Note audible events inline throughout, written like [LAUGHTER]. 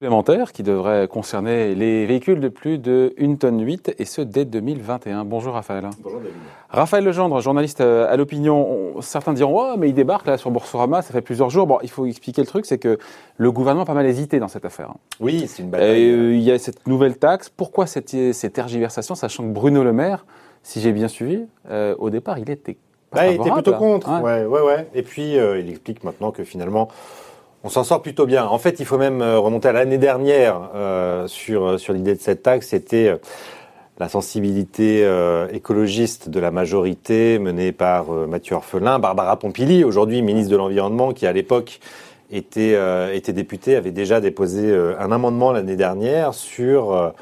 supplémentaire qui devrait concerner les véhicules de plus de 1 tonne 8 et ce dès 2021. Bonjour Raphaël. Bonjour David. Raphaël Legendre, journaliste euh, à l'opinion. Certains diront oh, mais il débarque là sur Boursorama, ça fait plusieurs jours. Bon, il faut expliquer le truc, c'est que le gouvernement a pas mal hésité dans cette affaire. Oui, c'est une bataille. Euh, il y a cette nouvelle taxe. Pourquoi cette, cette tergiversation, sachant que Bruno Le Maire, si j'ai bien suivi, euh, au départ, il était pas bah, il était plutôt contre. Ouais. Ouais, ouais, ouais. Et puis, euh, il explique maintenant que finalement, on s'en sort plutôt bien. En fait, il faut même euh, remonter à l'année dernière euh, sur, sur l'idée de cette taxe. C'était la sensibilité euh, écologiste de la majorité menée par Mathieu Orphelin, Barbara Pompili, aujourd'hui ministre de l'Environnement, qui à l'époque était, était députée, avait déjà déposé un amendement l'année dernière sur...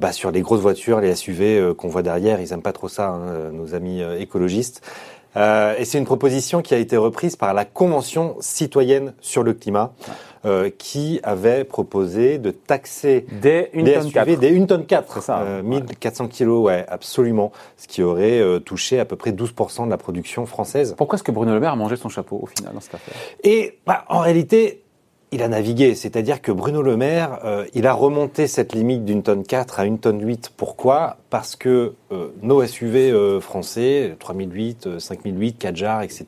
bah, sur les grosses voitures, les SUV euh, qu'on voit derrière, ils aiment pas trop ça, hein, nos amis euh, écologistes. Euh, et c'est une proposition qui a été reprise par la Convention citoyenne sur le climat, euh, qui avait proposé de taxer des tonne SUV quatre. des 1 tonne 4, C'est ça, euh, ouais. 1400 kilos, ouais, absolument, ce qui aurait euh, touché à peu près 12% de la production française. Pourquoi est-ce que Bruno Le Maire a mangé son chapeau au final dans cette affaire? Et bah, en réalité, il a navigué, c'est-à-dire que Bruno Le Maire, euh, il a remonté cette limite d'une tonne 4 à une tonne 8. Pourquoi? Parce que euh, nos SUV euh, français, 3008, euh, 5008, 4 jars, etc.,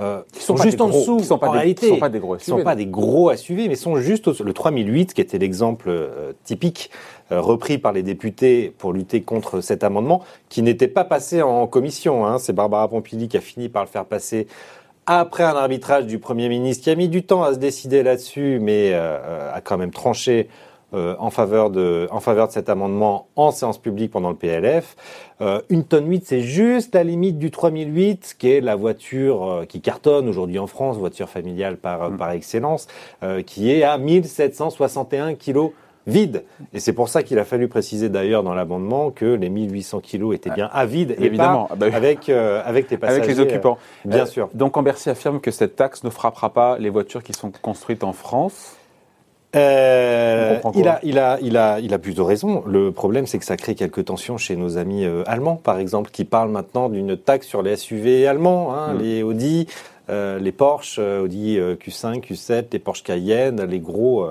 euh, sont juste des en gros- dessous. qui sont pas en des- réalité, qui sont pas des gros Ils sont SUV. pas des gros SUV, mais sont juste au- le 3008, qui était l'exemple typique repris par les députés pour lutter contre cet amendement, qui n'était pas passé en commission. Hein. C'est Barbara Pompili qui a fini par le faire passer après un arbitrage du Premier ministre qui a mis du temps à se décider là-dessus, mais euh, euh, a quand même tranché euh, en, faveur de, en faveur de cet amendement en séance publique pendant le PLF. Euh, une tonne 8, c'est juste la limite du 3008, qui est la voiture euh, qui cartonne aujourd'hui en France, voiture familiale par, Mm. par excellence, euh, qui est à 1761 kilos vide. Et c'est pour ça qu'il a fallu préciser d'ailleurs dans l'amendement que les 1800 kilos étaient bien à vide et Évidemment. pas Ah bah avec, euh, avec les passagers. Avec les occupants. euh, Bien Euh, sûr. Donc Ambercy affirme que cette taxe ne frappera pas les voitures qui sont construites en France. Euh, il, a, il, a, il, a, il a plutôt raison. Le problème, c'est que ça crée quelques tensions chez nos amis euh, allemands, par exemple, qui parlent maintenant d'une taxe sur les SUV allemands, hein, Mm. les Audi, euh, les Porsche, Audi euh, Q5, Q7, les Porsche Cayenne, les gros,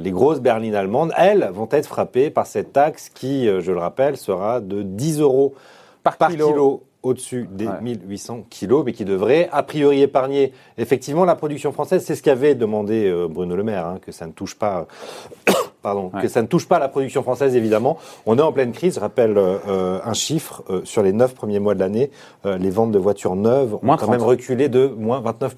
les grosses berlines allemandes, elles vont être frappées par cette taxe qui, euh, je le rappelle, sera de 10 euros Par, par kilo, au-dessus des Ouais. 1800 kilos, mais qui devrait a priori épargner effectivement la production française. C'est ce qu'avait demandé euh, Bruno Le Maire, hein, que ça ne touche pas, [COUGHS] pardon, Ouais. que ça ne touche pas la production française évidemment. On est en pleine crise. Je rappelle euh, euh, un chiffre euh, sur les neuf premiers mois de l'année, euh, les ventes de voitures neuves ont Moins quand 30. même reculé de moins 29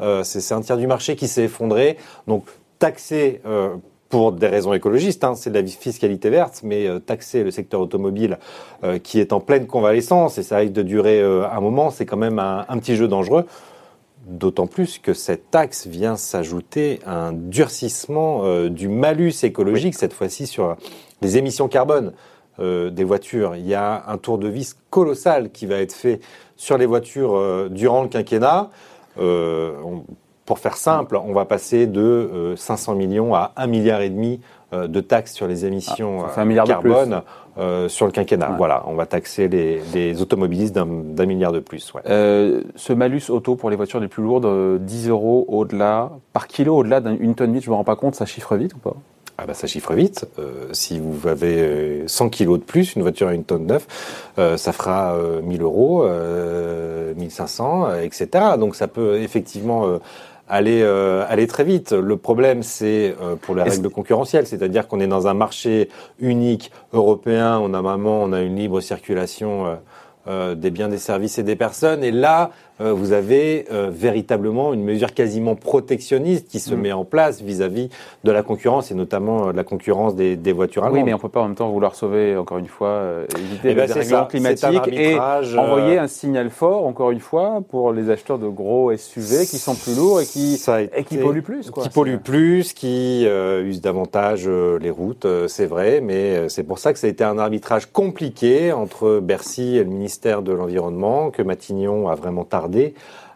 Euh, C'est c'est un tiers du marché qui s'est effondré. Donc taxer euh, pour des raisons écologistes, hein, c'est de la fiscalité verte, mais euh, taxer le secteur automobile euh, qui est en pleine convalescence et ça risque de durer euh, un moment, c'est quand même un, un petit jeu dangereux. D'autant plus que cette taxe vient s'ajouter à un durcissement du malus écologique, cette fois-ci sur les émissions carbone des voitures. Il y a un tour de vis colossal qui va être fait sur les voitures durant le quinquennat. Euh, on- pour faire simple, on va passer de euh, 500 millions à 1 milliard et demi euh, de taxes sur les émissions Ah, euh, un carbone euh, sur le quinquennat. Ouais. Voilà, on va taxer les, les automobilistes d'un milliard de plus. Ouais. Euh, ce malus auto pour les voitures les plus lourdes, euh, 10 euros au-delà, par kilo au-delà d'une tonne 8, je me rends pas compte, ça chiffre vite ou pas? Ah bah ça chiffre vite. Euh, si vous avez euh, 100 kilos de plus, une voiture à une tonne neuf, euh, ça fera euh, 1000 euros, euh, 1500, euh, etc. Donc ça peut effectivement euh, aller euh, aller très vite. Le problème c'est euh, pour les règles concurrentielles, c'est-à-dire qu'on est dans un marché unique européen. On a vraiment on a une libre circulation. euh, des biens, des services et des personnes. Et là, euh, vous avez euh, véritablement une mesure quasiment protectionniste qui se Mm. met en place vis-à-vis de la concurrence et notamment euh, de la concurrence des, des voitures allemandes. Oui, mais on peut pas en même temps vouloir sauver, encore une fois, euh, éviter Eh ben, le c'est dérèglement ça. C'est un climatique et euh, envoyer un signal fort, encore une fois, pour les acheteurs de gros SUV qui sont plus lourds et qui, a et qui été- polluent plus. Quoi. qui polluent plus, qui euh, usent davantage les routes, euh, c'est vrai, mais c'est pour ça que ça a été un arbitrage compliqué entre Bercy et le ministère de l'Environnement, que Matignon a vraiment tardé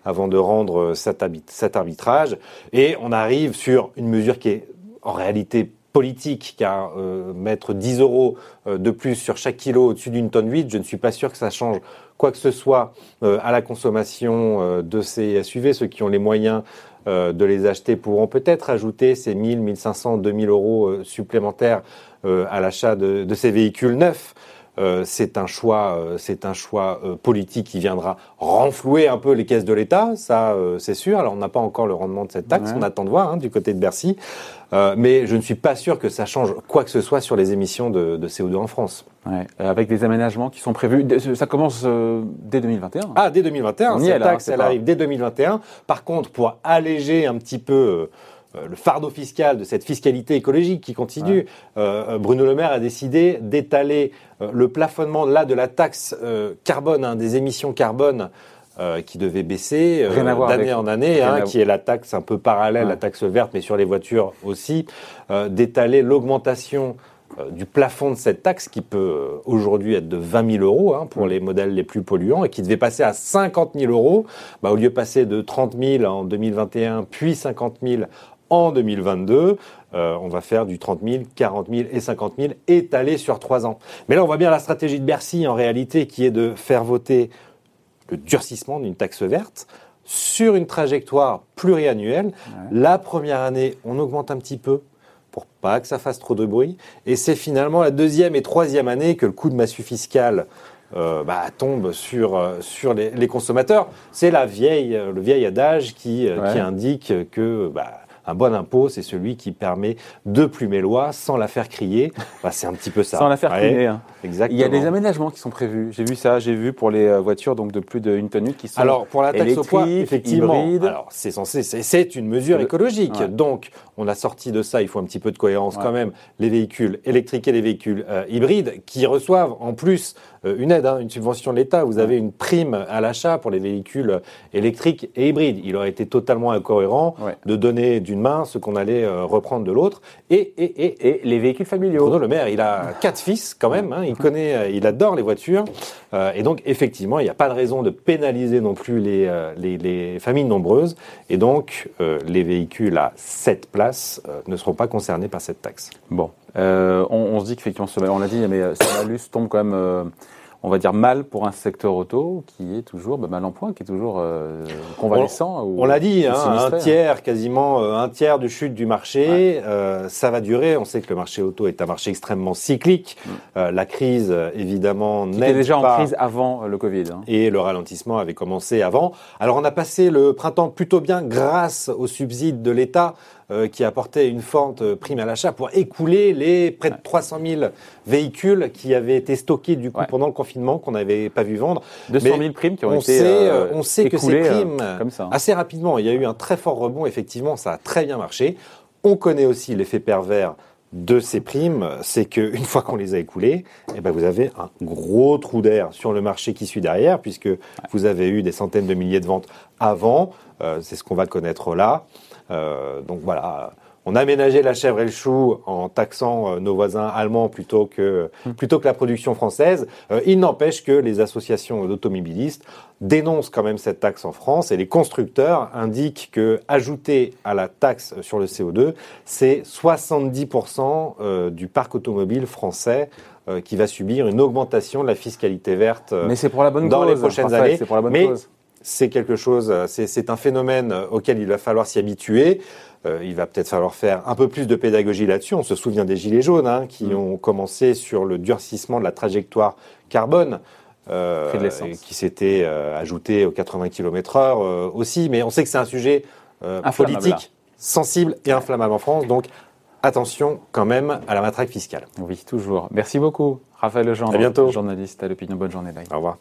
avant de rendre cet, arbitrage. Et on arrive sur une mesure qui est en réalité politique, car euh, mettre 10 euros euh, de plus sur chaque kilo au-dessus d'une tonne 8, je ne suis pas sûr que ça change quoi que ce soit euh, à la consommation de ces SUV. Ceux qui ont les moyens de les acheter pourront peut-être ajouter ces 1000, 1500, 2000 euros supplémentaires à l'achat de, ces véhicules neufs. Euh, c'est un choix, euh, c'est un choix euh, politique qui viendra renflouer un peu les caisses de l'État, ça c'est sûr. Alors on n'a pas encore le rendement de cette taxe, on attend de voir hein, du côté de Bercy, mais je ne suis pas sûr que ça change quoi que ce soit sur les émissions de, CO2 en France. avec des aménagements qui sont prévus, ça commence dès 2021. Ah, dès 2021, cette taxe, elle arrive dès 2021. Par contre, pour alléger un petit peu euh, le fardeau fiscal de cette fiscalité écologique qui continue. Euh, euh, Bruno Le Maire a décidé d'étaler le plafonnement là de la taxe carbone, hein, des émissions carbone. qui devait baisser d'année en année, hein, qui est la taxe un peu parallèle, la taxe verte, mais sur les voitures aussi, d'étaler l'augmentation du plafond de cette taxe qui peut aujourd'hui être de 20 000 euros hein, pour les modèles les plus polluants et qui devait passer à 50 000 euros, bah, au lieu de passer de 30 000 en 2021 puis 50 000 en 2022. Euh, on va faire du 30 000, 40 000 et 50 000 étalés sur trois ans. Mais là, on voit bien la stratégie de Bercy en réalité qui est de faire voter le durcissement d'une taxe verte sur une trajectoire pluriannuelle. La première année, on augmente un petit peu pour pas que ça fasse trop de bruit. Et c'est finalement la deuxième et troisième année que le coût de massue fiscale euh, bah, tombe sur, euh, sur les, consommateurs. C'est la vieille, le vieil adage qui, qui indique que bah, un bon impôt, c'est celui qui permet de plumer loi sans la faire crier. Bah, c'est un petit peu ça. sans la faire crier. Hein. Exactement. Il y a des aménagements qui sont prévus. J'ai vu ça, j'ai vu pour les euh, voitures donc de plus d'une tonne qui sont Alors pour la taxe au poids, effectivement. Alors c'est censé, c'est une mesure écologique. Donc on a sorti de ça. Il faut un petit peu de cohérence quand même. Les véhicules électriques et les véhicules euh, hybrides qui reçoivent en plus euh, une aide, hein, une subvention de l'État. Vous avez une prime à l'achat pour les véhicules électriques et hybrides. Il aurait été totalement incohérent de donner d'une main ce qu'on allait euh, reprendre de l'autre. Et, et, et, les véhicules familiaux. Bruno Le Maire, il a [LAUGHS] quatre fils quand même. Hein. il connaît, euh, il adore les voitures. et donc effectivement, il n'y a pas de raison de pénaliser non plus les, les, familles nombreuses. Et donc les véhicules à 7 places ne seront pas concernés par cette taxe. Bon, on, se dit qu'effectivement, on l'a dit, mais ce malus tombe quand même on va dire mal pour un secteur auto qui est toujours bah, mal en point, qui est toujours euh, convalescent. On, l'a dit, hein, un tiers, quasiment euh, un tiers de chute du marché, euh, ça va durer. On sait que le marché auto est un marché extrêmement cyclique. Mm. la crise, évidemment, n'est déjà en crise avant le Covid. Hein. Et le ralentissement avait commencé avant. Alors on a passé le printemps plutôt bien grâce aux subsides de l'État. Euh, qui apportait une forte euh, prime à l'achat pour écouler les près de 300 000 véhicules qui avaient été stockés du coup pendant le confinement qu'on n'avait pas vu vendre. 200 000 primes qui ont on été sait, euh, On sait que ces primes, comme ça. assez rapidement, il y a eu un très fort rebond, effectivement, ça a très bien marché. On connaît aussi l'effet pervers de ces primes, c'est qu'une fois qu'on les a écoulées, eh ben vous avez un gros trou d'air sur le marché qui suit derrière, puisque vous avez eu des centaines de milliers de ventes avant. c'est ce qu'on va connaître là. Euh, donc voilà, on a aménagé la chèvre et le chou en taxant euh, nos voisins allemands plutôt que, hmm. plutôt que la production française. Euh, il n'empêche que les associations d'automobilistes dénoncent quand même cette taxe en France et les constructeurs indiquent que ajouter à la taxe sur le CO2, c'est 70% du parc automobile français qui va subir une augmentation de la fiscalité verte Mais c'est pour la bonne dans les prochaines années. C'est pour la bonne Mais c'est quelque chose, c'est un phénomène auquel il va falloir s'y habituer. Euh, il va peut-être falloir faire un peu plus de pédagogie là-dessus. On se souvient des Gilets jaunes hein, qui mm. ont commencé sur le durcissement de la trajectoire carbone. Euh, qui s'était euh, ajouté aux 80 km/h aussi, mais on sait que c'est un sujet politique sensible et inflammable en France, donc attention quand même à la matraque fiscale. Oui, toujours. Merci beaucoup, Raphaël Legendre, à bientôt. journaliste à l'opinion. Bonne journée. Au revoir.